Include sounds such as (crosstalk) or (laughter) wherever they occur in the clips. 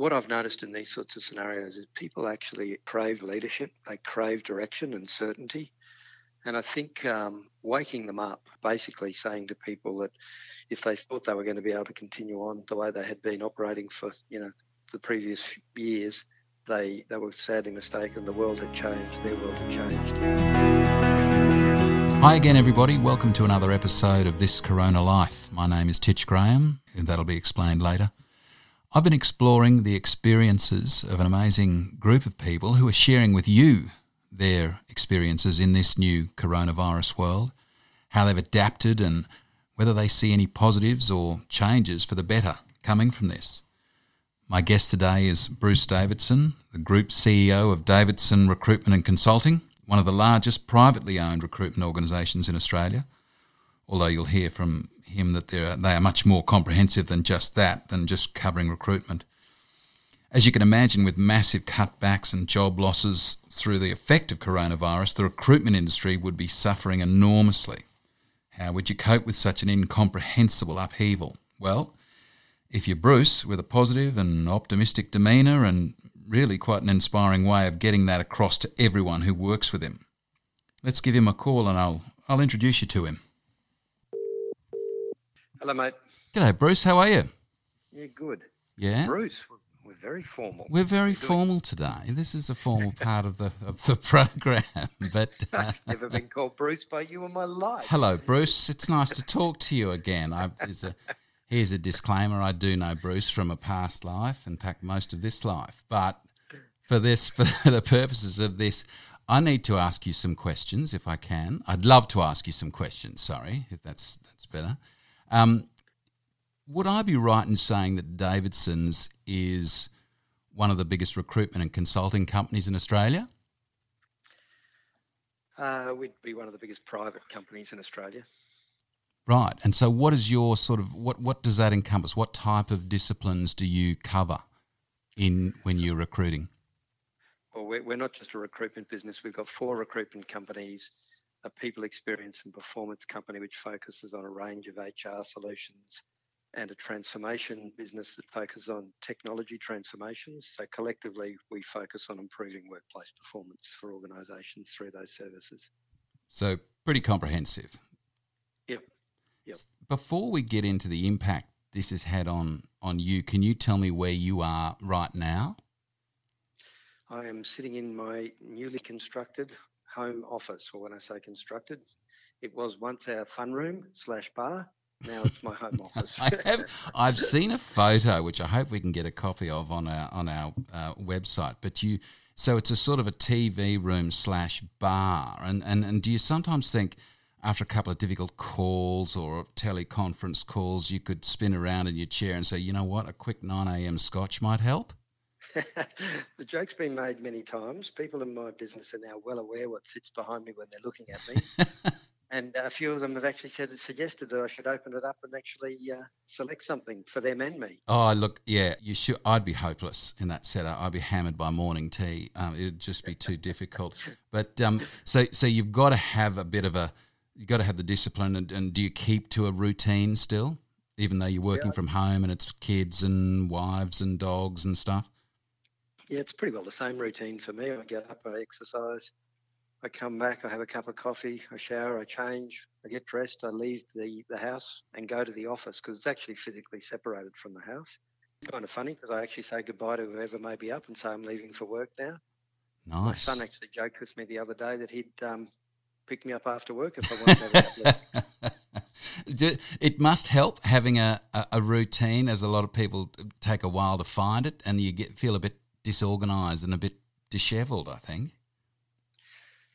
what I've noticed in these sorts of scenarios is people actually crave leadership, they crave direction and certainty. And I think um, waking them up, basically saying to people that if they thought they were going to be able to continue on the way they had been operating for, you know, the previous years, they, they were sadly mistaken. The world had changed, their world had changed. Hi again, everybody. Welcome to another episode of This Corona Life. My name is Titch Graham, and that'll be explained later. I've been exploring the experiences of an amazing group of people who are sharing with you their experiences in this new coronavirus world, how they've adapted, and whether they see any positives or changes for the better coming from this. My guest today is Bruce Davidson, the Group CEO of Davidson Recruitment and Consulting, one of the largest privately owned recruitment organisations in Australia. Although you'll hear from him that they are, much more comprehensive than just that, than just covering recruitment. As you can imagine, with massive cutbacks and job losses through the effect of coronavirus, the recruitment industry would be suffering enormously. How would you cope with such an incomprehensible upheaval? Well, if you're Bruce, with a positive and optimistic demeanour and really quite an inspiring way of getting that across to everyone who works with him. Let's give him a call and I'll, I'll introduce you to him. Hello, mate. G'day, Bruce. How are you? Yeah, good. Yeah. Bruce, we're, we're very formal. We're very doing- formal today. This is a formal part of the of the program. (laughs) But uh, (laughs) I've never been called Bruce by you in my life. hello, Bruce. It's nice to talk to you again. I, here's, a, here's a disclaimer. I do know Bruce from a past life, in fact, most of this life. But for this, for the purposes of this, I need to ask you some questions, if I can. I'd love to ask you some questions. Sorry, if that's that's better. Um, would I be right in saying that Davidson's is one of the biggest recruitment and consulting companies in Australia? Uh, we'd be one of the biggest private companies in Australia. Right. And so what is your sort of what what does that encompass? What type of disciplines do you cover in when you're recruiting? Well, we're, we're not just a recruitment business. We've got four recruitment companies, a people experience and performance company, which focuses on a range of HR solutions, and a transformation business that focuses on technology transformations. So collectively, we focus on improving workplace performance for organisations through those services. So pretty comprehensive. Yep. Yep. Before we get into the impact this has had on on you, can you tell me where you are right now? I am sitting in my newly constructed home office, or when I say constructed, it was once our fun room slash bar. Now it's my home (laughs) office. I have. I've seen a photo, which I hope we can get a copy of on our on our uh, website. But you, so it's a sort of a TV room slash bar, and, and and do you sometimes think after a couple of difficult calls or teleconference calls, you could spin around in your chair and say, you know what, a quick nine a.m. scotch might help. (laughs) the joke's been made many times. People in my business are now well aware what sits behind me when they're looking at me. (laughs) and a few of them have actually said suggested that I should open it up and actually uh, select something for them and me. Oh, look, yeah, you should. I'd be hopeless in that setup. I'd be hammered by morning tea. Um, it'd just be too difficult. (laughs) But um, so, so you've got to have a bit of a, you've got to have the discipline. And, and do you keep to a routine still, even though you're working Yeah. from home and it's kids and wives and dogs and stuff? Yeah, it's pretty well the same routine for me. I get up, I exercise, I come back, I have a cup of coffee, I shower, I change, I get dressed, I leave the, the house and go to the office because it's actually physically separated from the house. Kind of funny because I actually say goodbye to whoever may be up and say I'm leaving for work now. Nice. My son actually joked with me the other day that he'd um, pick me up after work if I wanted to have a (laughs) Do- it must help having a, a, a routine, as a lot of people take a while to find it, and you get feel a bit disorganised and a bit dishevelled. I think.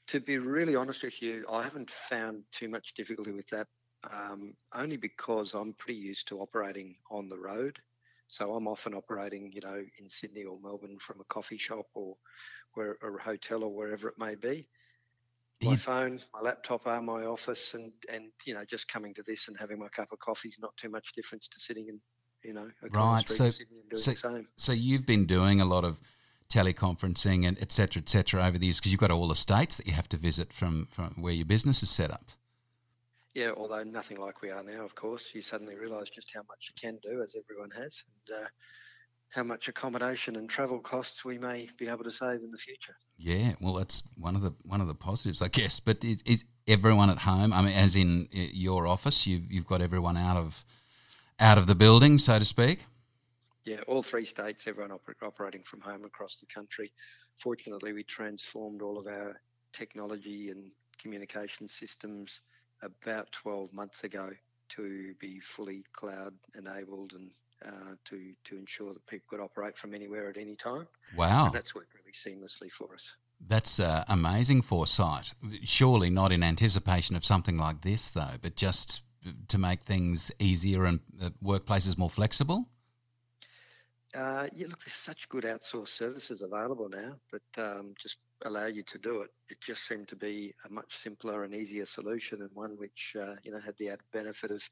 To be really honest with you, I haven't found too much difficulty with that, um, only because I'm pretty used to operating on the road. So I'm often operating, you know, in Sydney or Melbourne from a coffee shop or where a hotel or wherever it may be. My You- phone, my laptop are my office, and and you know, just coming to this and having my cup of coffee is not too much difference to sitting in, you know, a Right, so- Sydney and doing so- So you've been doing a lot of teleconferencing and et cetera, et cetera over the years because you've got all the states that you have to visit from, from where your business is set up. Yeah, although nothing like we are now, of course. You suddenly realise just how much you can do, as everyone has. And uh, how much accommodation and travel costs we may be able to save in the future. Yeah, well, that's one of the one of the positives, I guess. But is, is everyone at home? I mean, as in your office, you've you've got everyone out of out of the building, so to speak. Yeah, all three states, everyone oper- operating from home across the country. Fortunately, we transformed all of our technology and communication systems about 12 months ago to be fully cloud enabled and uh, to to ensure that people could operate from anywhere at any time. Wow, and that's worked really seamlessly for us. That's uh, amazing foresight. Surely not in anticipation of something like this, though, but just to make things easier and uh, workplaces more flexible. Uh, yeah, look, there's such good outsourced services available now that um, just allow you to do it. It just seemed to be a much simpler and easier solution, and one which uh, you know had the added benefit of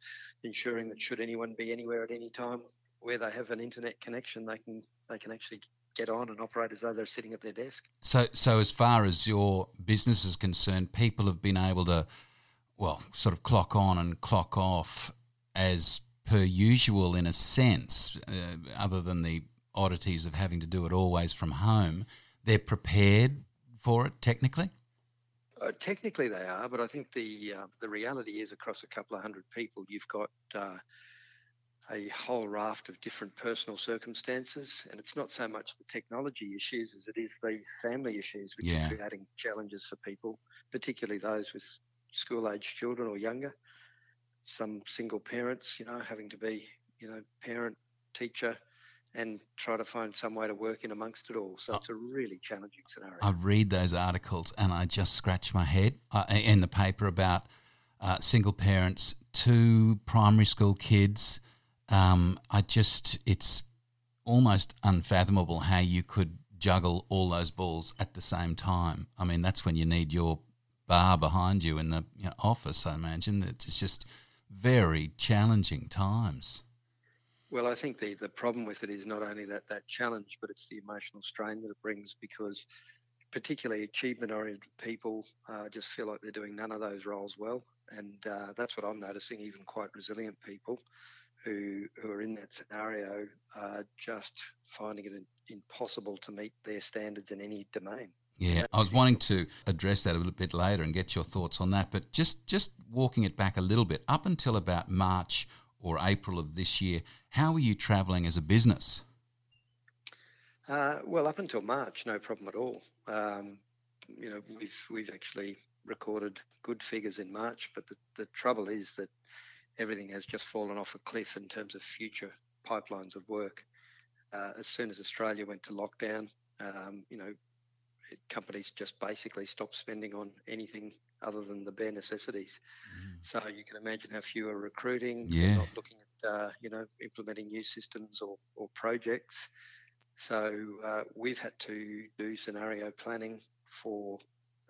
ensuring that should anyone be anywhere at any time where they have an internet connection, they can they can actually get on and operate as though they're sitting at their desk. So, so as far as your business is concerned, people have been able to, well, sort of clock on and clock off as per usual in a sense, uh, other than the oddities of having to do it always from home. They're prepared for it technically. Uh, technically, they are, but I think the uh, the reality is across a couple of hundred people, you've got uh, a whole raft of different personal circumstances, and it's not so much the technology issues as it is the family issues, which yeah. are creating challenges for people, particularly those with school-age children or younger. Some single parents, you know, having to be, you know, parent, teacher, and try to find some way to work in amongst it all. So it's a really challenging scenario. I read those articles and I just scratch my head uh, in the paper about uh, single parents, two primary school kids. Um, I just, it's almost unfathomable how you could juggle all those balls at the same time. I mean, that's when you need your bar behind you in the you know, office, I imagine. It's just very challenging times. Well, I think the, the problem with it is not only that, that challenge, but it's the emotional strain that it brings because particularly achievement oriented people uh, just feel like they're doing none of those roles well. And uh, that's what I'm noticing, even quite resilient people who, who are in that scenario are just finding it impossible to meet their standards in any domain. Yeah, I was wanting to address that a little bit later and get your thoughts on that, but just just walking it back a little bit, up until about March or April of this year. How are you travelling as a business? Uh, well, up until March, no problem at all. Um, you know, we've we've actually recorded good figures in March, but the, the trouble is that everything has just fallen off a cliff in terms of future pipelines of work. Uh, as soon as Australia went to lockdown, um, you know, companies just basically stop spending on anything other than the bare necessities. Mm. So you can imagine how few are recruiting, yeah. not looking at uh, you know implementing new systems or, or projects. So uh, we've had to do scenario planning for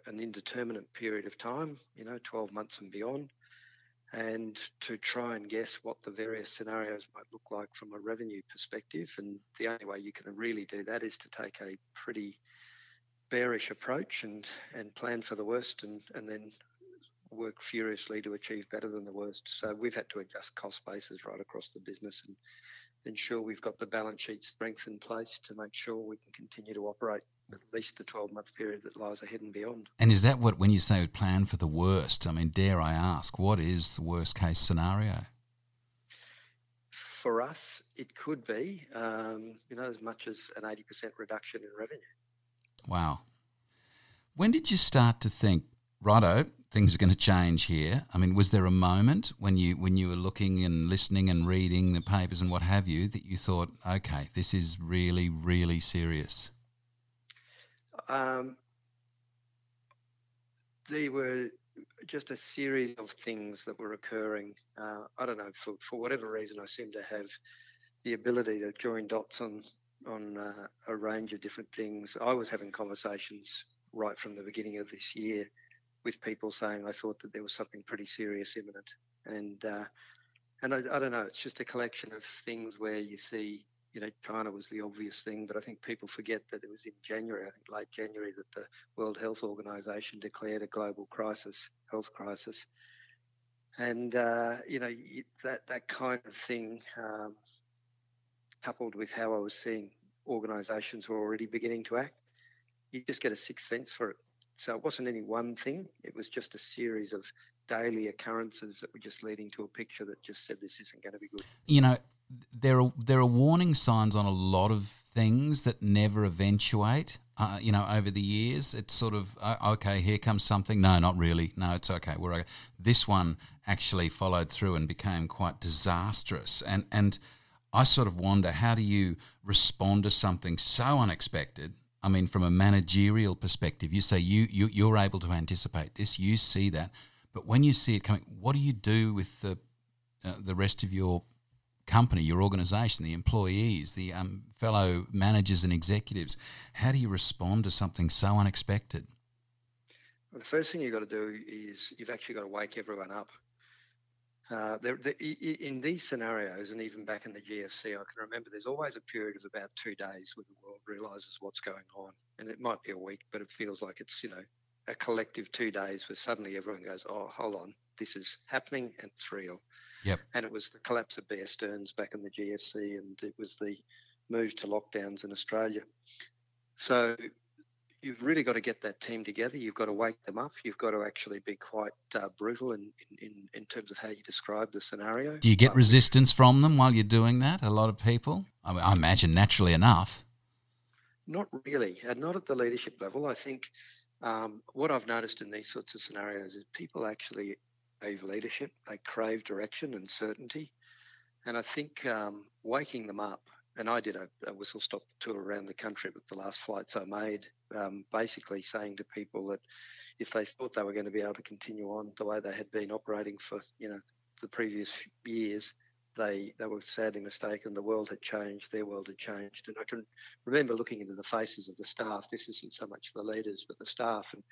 an indeterminate period of time, you know, 12 months and beyond, and to try and guess what the various scenarios might look like from a revenue perspective. And the only way you can really do that is to take a pretty bearish approach and, and plan for the worst and, and then work furiously to achieve better than the worst. So we've had to adjust cost bases right across the business and ensure we've got the balance sheet strength in place to make sure we can continue to operate at least the 12 month period that lies ahead and beyond. And is that what, when you say plan for the worst, I mean, dare I ask, what is the worst case scenario? For us, it could be, um, you know, as much as an 80% reduction in revenue. Wow. When did you start to think, righto, things are going to change here? I mean, was there a moment when you when you were looking and listening and reading the papers and what have you that you thought, okay, this is really really serious? Um, there were just a series of things that were occurring. Uh, I don't know for for whatever reason, I seem to have the ability to join dots on on uh, a range of different things. I was having conversations right from the beginning of this year with people saying I thought that there was something pretty serious imminent, and uh, and I, I, don't know. It's just a collection of things where you see, you know, China was the obvious thing, but I think people forget that it was in January, I think late January, that the World Health Organization declared a global crisis, health crisis, and uh, you know that that kind of thing. Um, coupled with how I was seeing organisations were already beginning to act, you just get a sixth sense for it. So it wasn't any one thing; it was just a series of daily occurrences that were just leading to a picture that just said this isn't going to be good. You know, there are there are warning signs on a lot of things that never eventuate. Uh, you know, over the years, it's sort of uh, okay. Here comes something. No, not really. No, it's okay. We're okay. This one actually followed through and became quite disastrous. And and I sort of wonder how do you respond to something so unexpected? I mean, from a managerial perspective, you say you, you you're able to anticipate this. You see that, but when you see it coming, what do you do with the uh, the rest of your company, your organization, the employees, the um, fellow managers and executives. How do you respond to something so unexpected? Well, the first thing you've got to do is you've actually got to wake everyone up. Uh, there, the, in these scenarios, and even back in the GFC, I can remember there's always a period of about two days where the world realizes what's going on. And it might be a week, but it feels like it's, you know, a collective two days where suddenly everyone goes, oh, hold on, this is happening and it's real. Yep. And it was the collapse of Bear Stearns back in the GFC, and it was the move to lockdowns in Australia. So you've really got to get that team together. You've got to wake them up. You've got to actually be quite uh, brutal in, in, in terms of how you describe the scenario. Do you get but resistance from them while you're doing that? A lot of people? I, mean, I imagine naturally enough. Not really, and not at the leadership level. I think um, what I've noticed in these sorts of scenarios is people actually crave leadership, they crave direction and certainty. And I think um, waking them up, and I did a, a, whistle stop tour around the country with the last flights I made, um, basically saying to people that if they thought they were going to be able to continue on the way they had been operating for, you know, the previous years, they they were sadly mistaken. The world had changed, their world had changed, and I can remember looking into the faces of the staff. This isn't so much the leaders, but the staff, and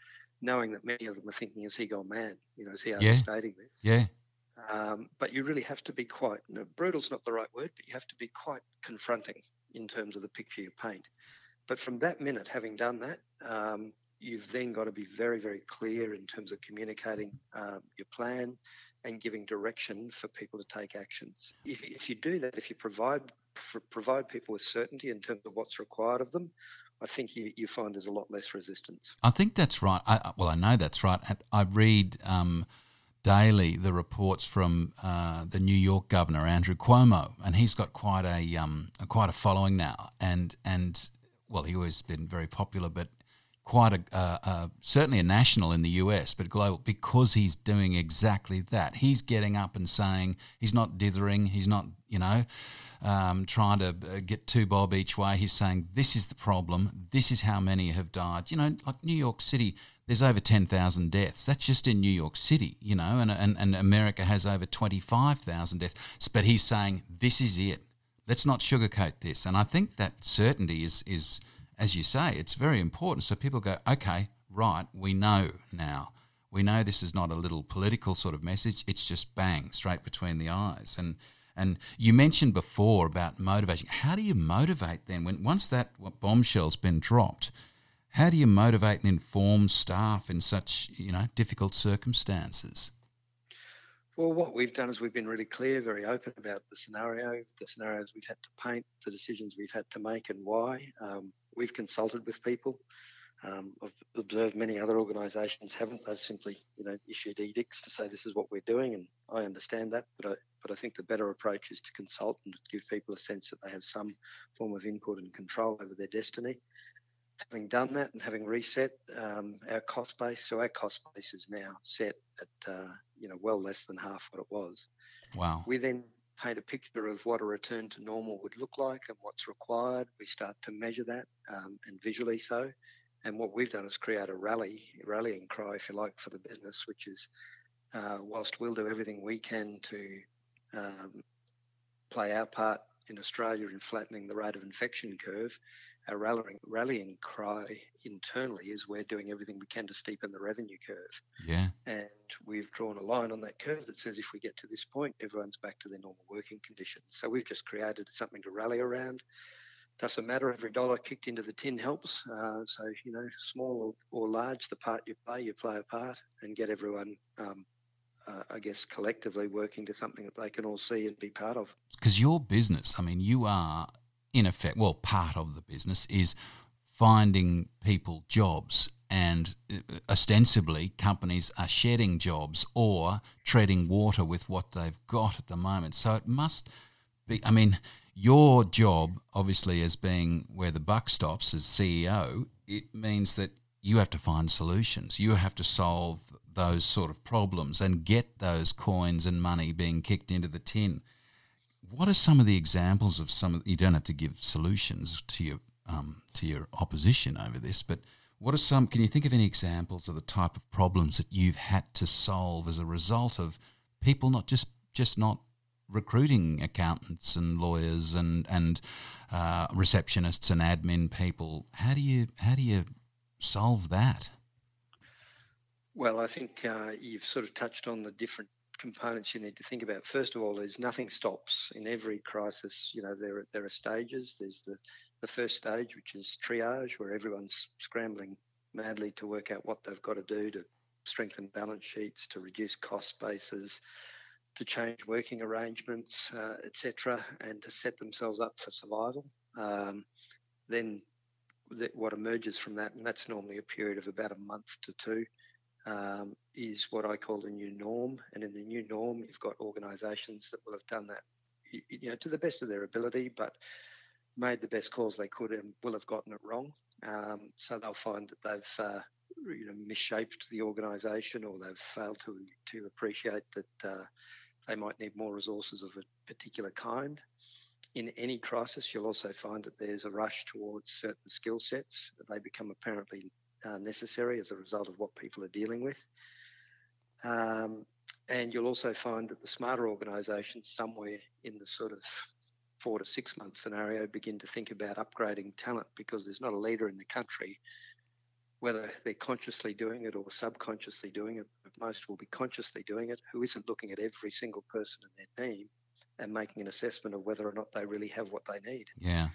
knowing that many of them are thinking, "Is he gone mad? You know, is he overstating yeah. this?" Yeah. Um, but you really have to be quite. Know, brutal's not the right word, but you have to be quite confronting in terms of the picture you paint. But from that minute, having done that, um, you've then got to be very, very clear in terms of communicating uh, your plan and giving direction for people to take actions. If, if you do that, if you provide provide people with certainty in terms of what's required of them, I think you, you find there's a lot less resistance. I think that's right. I, well, I know that's right. I read um, daily the reports from uh, the New York governor Andrew Cuomo, and he's got quite a, um, quite a following now. And and well, he always been very popular, but quite a uh, uh, certainly a national in the US, but global because he's doing exactly that. He's getting up and saying he's not dithering. He's not you know um, trying to uh, get two bob each way. He's saying this is the problem. This is how many have died. You know, like New York City. There's over 10,000 deaths. That's just in New York City, you know, and, and, and America has over 25,000 deaths. But he's saying, this is it. Let's not sugarcoat this. And I think that certainty is, is as you say, it's very important. So people go, okay, right, we know now. We know this is not a little political sort of message. It's just bang, straight between the eyes. And and you mentioned before about motivation. How do you motivate then when once that bombshell's been dropped? How do you motivate and inform staff in such you know difficult circumstances? Well, what we've done is we've been really clear, very open about the scenario, the scenarios we've had to paint, the decisions we've had to make, and why. Um, we've consulted with people. Um, I've observed many other organisations haven't. They've simply, you know, issued edicts to say this is what we're doing, and I understand that. But I, but I think the better approach is to consult and give people a sense that they have some form of input and control over their destiny. Having done that and having reset um, our cost base, so our cost base is now set at, uh, you know, well less than half what it was. Wow. We then paint a picture of what a return to normal would look like and what's required. We start to measure that um, and visually so. And what we've done is create a rally, rallying cry, if you like, for the business, which is uh, whilst we'll do everything we can to um, play our part in Australia in flattening the rate of infection curve, our rallying, rallying cry internally is we're doing everything we can to steepen the revenue curve. Yeah. And we've drawn a line on that curve that says if we get to this point, everyone's back to their normal working conditions. So we've just created something to rally around. Doesn't matter, every dollar kicked into the tin helps. Uh, so, you know, small or, or, large, the part you play, you play a part and get everyone um, uh, I guess, collectively working to something that they can all see and be part of. Because your business, I mean, you are in effect, well, part of the business is finding people jobs. And uh, ostensibly, companies are shedding jobs or treading water with what they've got at the moment. So it must be, I mean, your job, obviously, as being where the buck stops as CEO, it means that you have to find solutions. You have to solve those sort of problems and get those coins and money being kicked into the tin. What are some of the examples of some? Of, you don't have to give solutions to your um, to your opposition over this, but what are some? Can you think of any examples of the type of problems that you've had to solve as a result of people not just just not recruiting accountants and lawyers and and uh, receptionists and admin people? How do you how do you solve that? Well, I think uh, you've sort of touched on the different components you need to think about. First of all, is nothing stops in every crisis. You know, there there are stages. There's the the first stage, which is triage, where everyone's scrambling madly to work out what they've got to do to strengthen balance sheets, to reduce cost bases, to change working arrangements, uh, etc., and to set themselves up for survival. Um, then what emerges from that, and that's normally a period of about a month to two, um, is what I call the new norm. And in the new norm, you've got organisations that will have done that, you know, to the best of their ability, but made the best calls they could and will have gotten it wrong. Um, so they'll find that they've, uh, you know, misshaped the organisation or they've failed to to appreciate that uh, they might need more resources of a particular kind in any crisis, you'll also find that there's a rush towards certain skill sets. They become apparently uh, necessary as a result of what people are dealing with. Um, and you'll also find that the smarter organisations, somewhere in the sort of four to six month scenario, begin to think about upgrading talent because there's not a leader in the country, whether they're consciously doing it or subconsciously doing it, but most will be consciously doing it, who isn't looking at every single person in their team and making an assessment of whether or not they really have what they need. Yeah.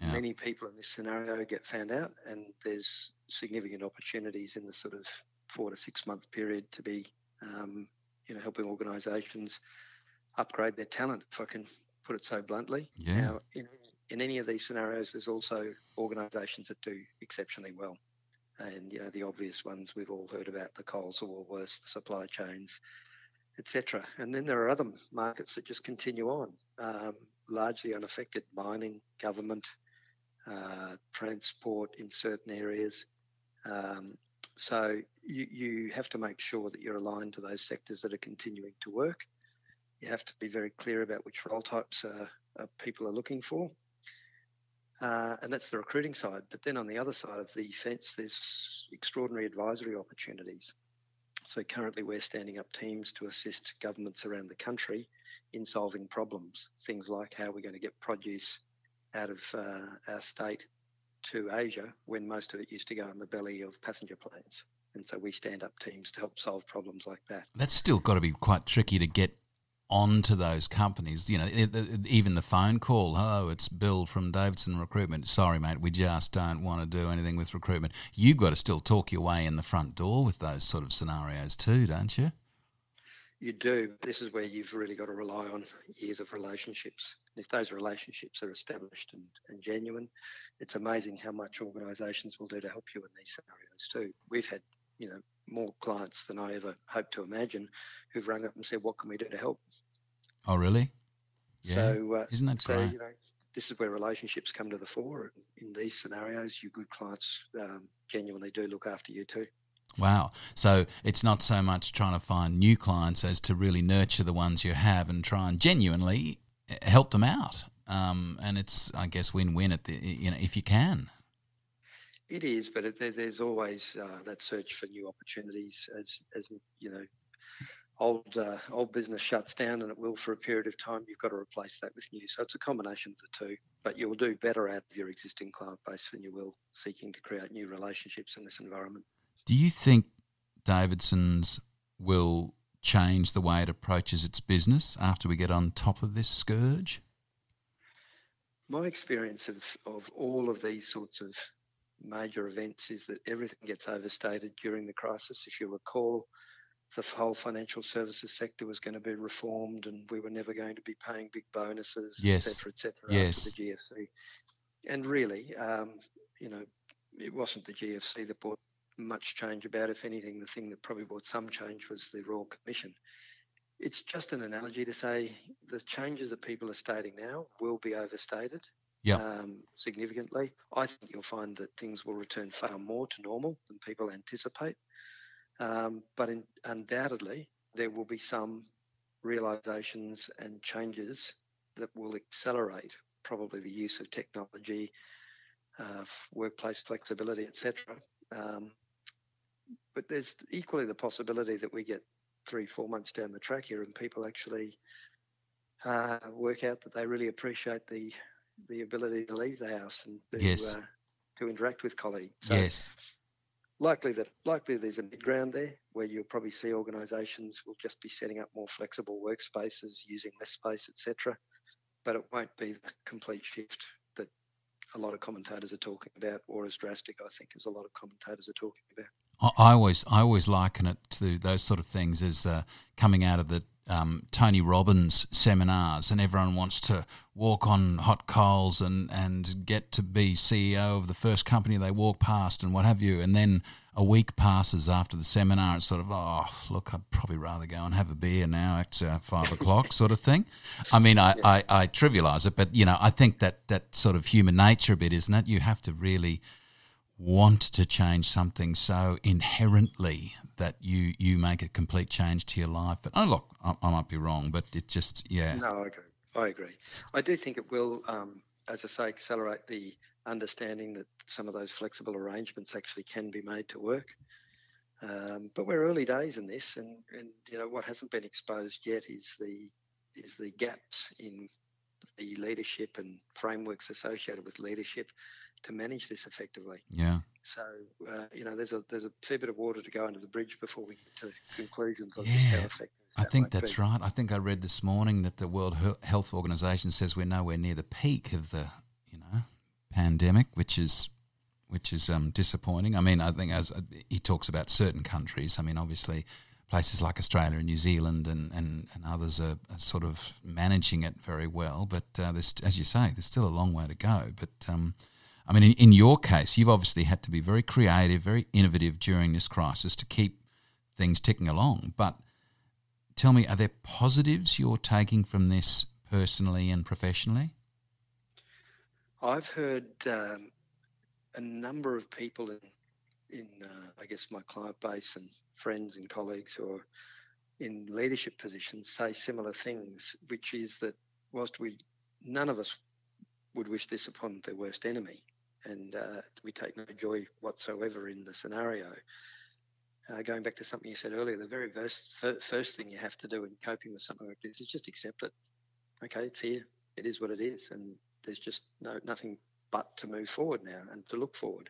Yeah. Many people in this scenario get found out, and there's significant opportunities in the sort of four to six month period to be, um, you know, helping organisations upgrade their talent, if I can put it so bluntly. Yeah. Now, in, in any of these scenarios, there's also organisations that do exceptionally well. And, you know, the obvious ones we've all heard about the Coles or Woolworths, the supply chains, etc. And then there are other markets that just continue on, um, largely unaffected mining, government, uh, transport in certain areas. Um, so you, you have to make sure that you're aligned to those sectors that are continuing to work. You have to be very clear about which role types uh, uh, people are looking for. Uh, and that's the recruiting side. But then on the other side of the fence, there's extraordinary advisory opportunities. So currently we're standing up teams to assist governments around the country in solving problems. Things like how we're going to get produce out of uh, our state to Asia when most of it used to go in the belly of passenger planes. And so we stand up teams to help solve problems like that. That's still got to be quite tricky to get onto those companies. You know, even the phone call, hello, it's Bill from Davidson Recruitment. Sorry, mate, we just don't want to do anything with recruitment. You've got to still talk your way in the front door with those sort of scenarios too, don't you? You do. This is where you've really got to rely on years of relationships. If those relationships are established and, and genuine, it's amazing how much organisations will do to help you in these scenarios too. We've had, you know, more clients than I ever hoped to imagine who've rung up and said, "What can we do to help?" Oh, really? Yeah. So, uh, isn't that so, great? You know, this is where relationships come to the fore. In these scenarios, your good clients um, genuinely do look after you too. Wow. So it's not so much trying to find new clients as to really nurture the ones you have and try and genuinely eh, help them out. Um, and it's, I guess, win-win at the you know if you can. It is, but it, there's always uh, that search for new opportunities as as you know old uh, old business shuts down and it will for a period of time, you've got to replace that with new. So it's a combination of the two. But you'll do better out of your existing client base than you will seeking to create new relationships in this environment. Do you think Davidson's will change the way it approaches its business after we get on top of this scourge? My experience of, of all of these sorts of major events is that everything gets overstated during the crisis. If you recall, the whole financial services sector was going to be reformed and we were never going to be paying big bonuses, yes. et cetera, et cetera, yes. after the GFC. And really, um, you know, it wasn't the GFC that brought much change about. If anything, the thing that probably brought some change was the Royal Commission. It's just an analogy to say the changes that people are stating now will be overstated yep. um, significantly. I think you'll find that things will return far more to normal than people anticipate. Um, but in, undoubtedly, there will be some realizations and changes that will accelerate probably the use of technology, uh, workplace flexibility, etc. Um, but there's equally the possibility that we get three, four months down the track here and people actually uh, work out that they really appreciate the the ability to leave the house and to, yes. uh, to interact with colleagues. So yes. Likely that likely there's a mid ground there where you'll probably see organisations will just be setting up more flexible workspaces, using less space, etc. But it won't be the complete shift that a lot of commentators are talking about, or as drastic, I think, as a lot of commentators are talking about. I always, I always liken it to those sort of things as uh, coming out of the um, Tony Robbins seminars, and everyone wants to walk on hot coals and, and get to be CEO of the first company they walk past and what have you. And then a week passes after the seminar, it's sort of, oh, look, I'd probably rather go and have a beer now at uh, five o'clock, sort of thing. I mean, I, I, I trivialise it, but, you know, I think that, that sort of human nature a bit, isn't it? You have to really want to change something so inherently that you you make a complete change to your life. But oh, look, I, I might be wrong, but it just yeah. No, I agree. I agree. I do think it will, um, as I say, accelerate the understanding that some of those flexible arrangements actually can be made to work. Um, but we're early days in this, and, and you know what hasn't been exposed yet is the is the gaps in the leadership and frameworks associated with leadership to manage this effectively. Yeah. So uh, you know, there's a there's a fair bit of water to go under the bridge before we get to conclusions on yeah. just how effective. I think that's be. right. I think I read this morning that the World Health Organization says we're nowhere near the peak of the you know pandemic, which is which is um, disappointing. I mean, I think as uh, he talks about certain countries. I mean, obviously. Places like Australia and New Zealand and, and, and others are, are sort of managing it very well, but uh, there's, as you say, there's still a long way to go. But um, I mean, in, in your case, you've obviously had to be very creative, very innovative during this crisis to keep things ticking along. But tell me, are there positives you're taking from this personally and professionally? I've heard um, a number of people in, in uh, I guess, my client base and friends and colleagues who are in leadership positions say similar things, which is that whilst we none of us would wish this upon their worst enemy, and uh, we take no joy whatsoever in the scenario. Uh, going back to something you said earlier, the very first, first thing you have to do in coping with something like this is just accept it. Okay, it's here. It is what it is, and there's just no nothing but to move forward now and to look forward.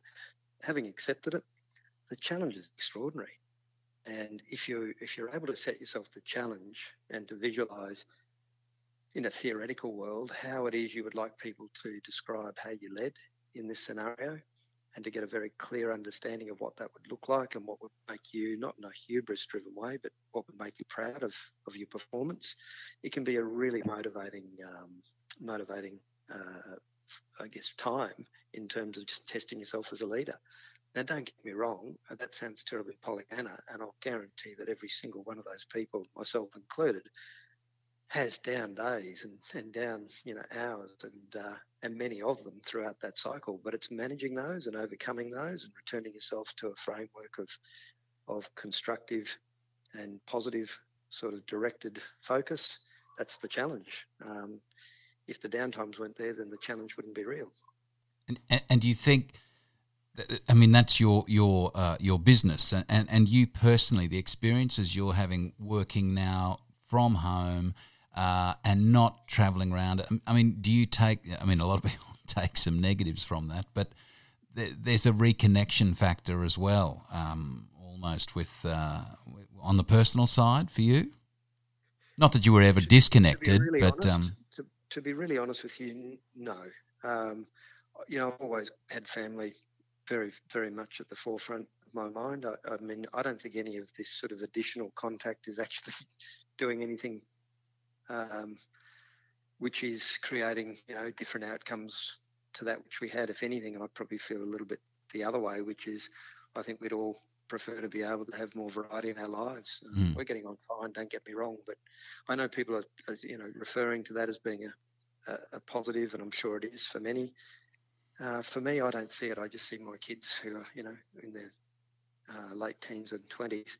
Having accepted it, the challenge is extraordinary. And if you if you're able to set yourself the challenge and to visualize in a theoretical world how it is you would like people to describe how you led in this scenario and to get a very clear understanding of what that would look like and what would make you not in a hubris driven way but what would make you proud of, of your performance it can be a really motivating um, motivating uh, I guess time in terms of just testing yourself as a leader now, don't get me wrong, uh, that sounds terribly Pollyanna, and I'll guarantee that every single one of those people, myself included, has down days and, and down you know hours and uh, and many of them throughout that cycle. But it's managing those and overcoming those and returning yourself to a framework of of constructive and positive sort of directed focus. That's the challenge. Um, if the downtimes weren't there, then the challenge wouldn't be real. And, and, and do you think? I mean, that's your your uh, your business, and, and and you personally, the experiences you're having working now from home, uh, and not traveling around. I mean, do you take? I mean, a lot of (laughs) people take some negatives from that, but there's a reconnection factor as well, um, almost with uh, on the personal side for you. Not that you were ever disconnected, really but honest, um, to, to be really honest with you, no. Um, you know, I've always had family very, very much at the forefront of my mind. I, I mean, I don't think any of this sort of additional contact is (laughs) actually doing anything um, which is creating, you know, different outcomes to that which we had. If anything, I probably feel a little bit the other way, which is I think we'd all prefer to be able to have more variety in our lives. Mm. We're getting on fine, don't get me wrong, but I know people are, you know, referring to that as being a, a, a positive, and I'm sure it is for many. Uh, for me, I don't see it. I just see my kids who are, you know, in their uh, late teens and 20s,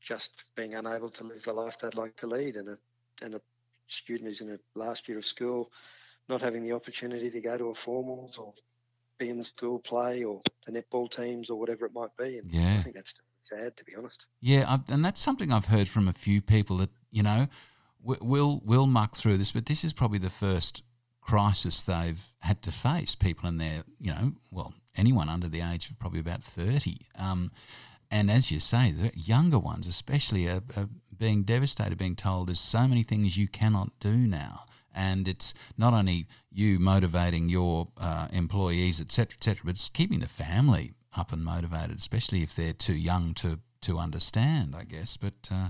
just being unable to live the life they'd like to lead, and a, and a student who's in a last year of school not having the opportunity to go to a formals or be in the school play or the netball teams or whatever it might be. And yeah. I think that's sad, to be honest. Yeah, I've, and that's something I've heard from a few people that, you know, we'll, we'll muck through this, but this is probably the first crisis they've had to face. People in their, you know, well, anyone under the age of probably about 30. Um, and as you say, the younger ones especially are, are being devastated, being told there's so many things you cannot do now and it's not only you motivating your uh, employees, etc., etc., but it's keeping the family up and motivated, especially if they're too young to to understand, I guess. But uh,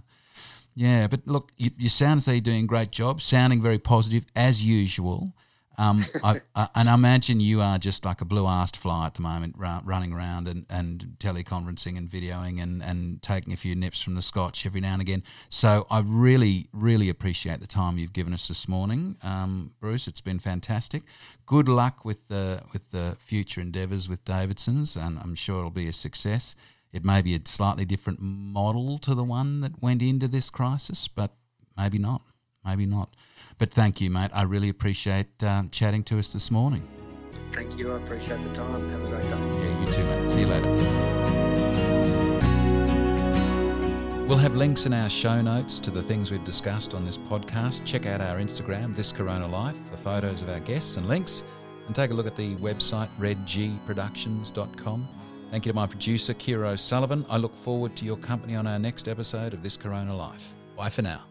yeah, but look, you, you sound as though you're doing a great job, sounding very positive as usual. Um, I, I, and I imagine you are just like a blue-assed fly at the moment, running around and, and teleconferencing and videoing and, and taking a few nips from the scotch every now and again. So I really, really appreciate the time you've given us this morning, um, Bruce. It's been fantastic. Good luck with the with the future endeavours with Davidson's, and I'm sure it'll be a success. It may be a slightly different model to the one that went into this crisis, but maybe not. Maybe not. But thank you, mate. I really appreciate um, chatting to us this morning. Thank you. I appreciate the time. Have a great day. Yeah, you too, mate. See you later. We'll have links in our show notes to the things we've discussed on this podcast. Check out our Instagram, This Corona Life, for photos of our guests and links. And take a look at the website, redgproductions.com. Thank you to my producer, Kira Sullivan. I look forward to your company on our next episode of This Corona Life. Bye for now.